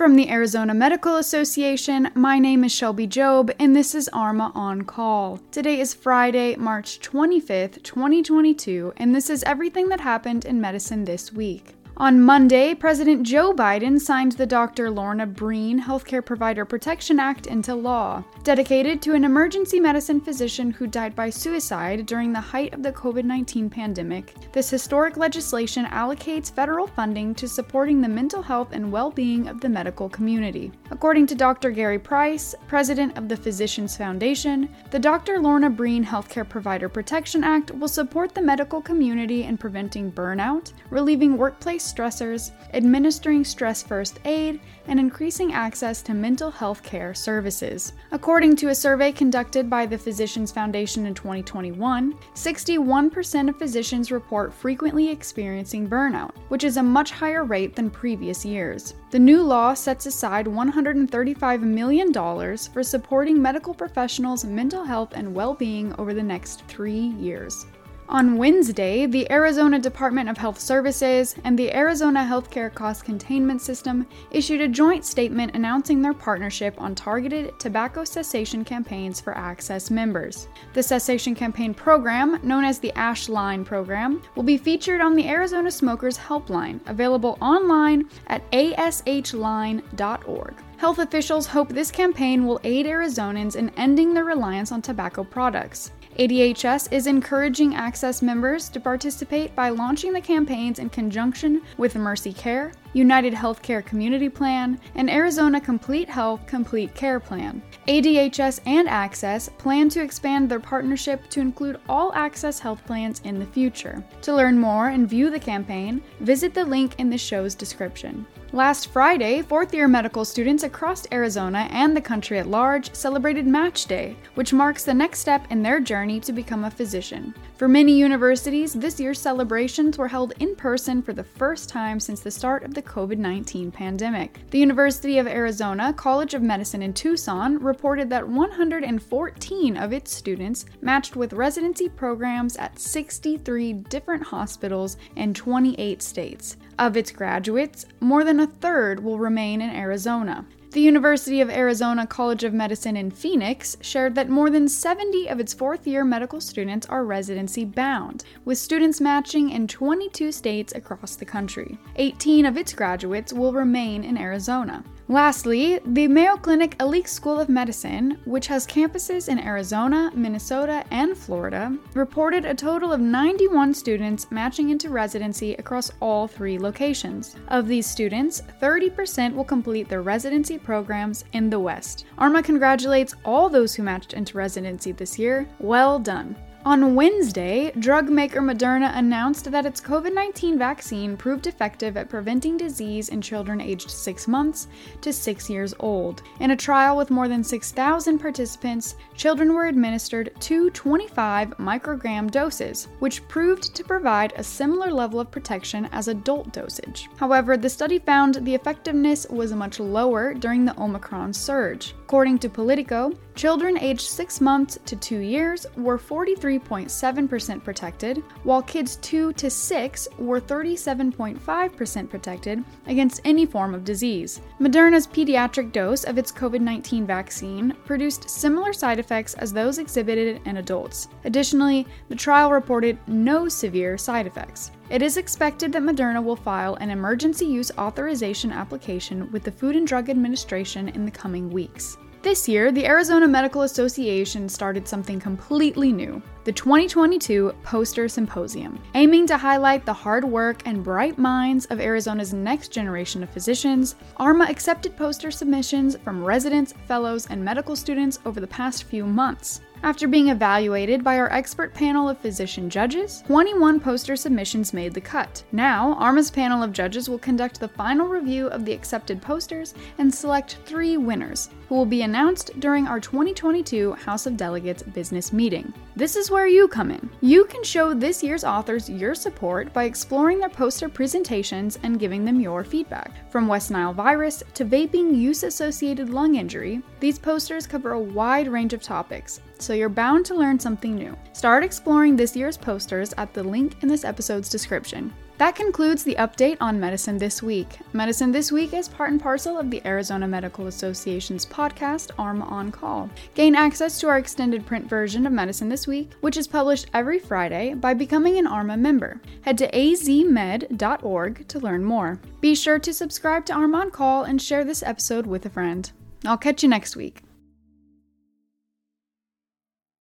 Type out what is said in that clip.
From the Arizona Medical Association, my name is Shelby Job, and this is ARMA on Call. Today is Friday, March 25th, 2022, and this is everything that happened in medicine this week. On Monday, President Joe Biden signed the Dr. Lorna Breen Healthcare Provider Protection Act into law, dedicated to an emergency medicine physician who died by suicide during the height of the COVID 19 pandemic. This historic legislation allocates federal funding to supporting the mental health and well being of the medical community. According to Dr. Gary Price, president of the Physicians Foundation, the Dr. Lorna Breen Healthcare Provider Protection Act will support the medical community in preventing burnout, relieving workplace stressors, administering stress first aid, and increasing access to mental health care services. According to a survey conducted by the Physicians Foundation in 2021, 61% of physicians report frequently experiencing burnout, which is a much higher rate than previous years. The new law sets aside $135 million for supporting medical professionals' mental health and well being over the next three years. On Wednesday, the Arizona Department of Health Services and the Arizona Healthcare Cost Containment System issued a joint statement announcing their partnership on targeted tobacco cessation campaigns for AHCCCS members. The cessation campaign program, known as the ASHLine program, will be featured on the Arizona Smokers Helpline, available online at ashline.org. Health officials hope this campaign will aid Arizonans in ending their reliance on tobacco products. ADHS is encouraging AHCCCS members to participate by launching the campaigns in conjunction with Mercy Care, United Healthcare Community Plan, and Arizona Complete Health Complete Care Plan. ADHS and AHCCCS plan to expand their partnership to include all AHCCCS health plans in the future. To learn more and view the campaign, visit the link in the show's description. Last Friday, fourth year medical students across Arizona and the country at large celebrated Match Day, which marks the next step in their journey to become a physician. For many universities, this year's celebrations were held in person for the first time since the start of the COVID 19 pandemic. The University of Arizona College of Medicine in Tucson reported that 114 of its students matched with residency programs at 63 different hospitals in 28 states. Of its graduates, more than a third will remain in Arizona. The University of Arizona College of Medicine in Phoenix shared that more than 70 of its fourth year medical students are residency bound, with students matching in 22 states across the country. 18 of its graduates will remain in Arizona. Lastly, the Mayo Clinic Alix School of Medicine, which has campuses in Arizona, Minnesota, and Florida, reported a total of 91 students matching into residency across all three locations. Of these students, 30% will complete their residency programs in the West. ARMA congratulates all those who matched into residency this year. Well done. On Wednesday, drug maker Moderna announced that its COVID 19 vaccine proved effective at preventing disease in children aged 6 months to 6 years old. In a trial with more than 6,000 participants, children were administered two 25 microgram doses, which proved to provide a similar level of protection as adult dosage. However, the study found the effectiveness was much lower during the Omicron surge. According to Politico, children aged 6 months to 2 years were 43.7% protected, while kids 2 to 6 were 37.5% protected against any form of disease. Moderna's pediatric dose of its COVID 19 vaccine produced similar side effects as those exhibited in adults. Additionally, the trial reported no severe side effects. It is expected that Moderna will file an emergency use authorization application with the Food and Drug Administration in the coming weeks. This year, the Arizona Medical Association started something completely new the 2022 Poster Symposium, aiming to highlight the hard work and bright minds of Arizona's next generation of physicians. ARMA accepted poster submissions from residents, fellows, and medical students over the past few months. After being evaluated by our expert panel of physician judges, 21 poster submissions made the cut. Now, ARMA's panel of judges will conduct the final review of the accepted posters and select three winners, who will be announced during our 2022 House of Delegates business meeting. This is where you come in. You can show this year's authors your support by exploring their poster presentations and giving them your feedback. From West Nile virus to vaping use associated lung injury, these posters cover a wide range of topics, so you're bound to learn something new. Start exploring this year's posters at the link in this episode's description. That concludes the update on Medicine This Week. Medicine This Week is part and parcel of the Arizona Medical Association's podcast, ARMA On Call. Gain access to our extended print version of Medicine This Week, which is published every Friday, by becoming an ARMA member. Head to azmed.org to learn more. Be sure to subscribe to ARMA On Call and share this episode with a friend. I'll catch you next week.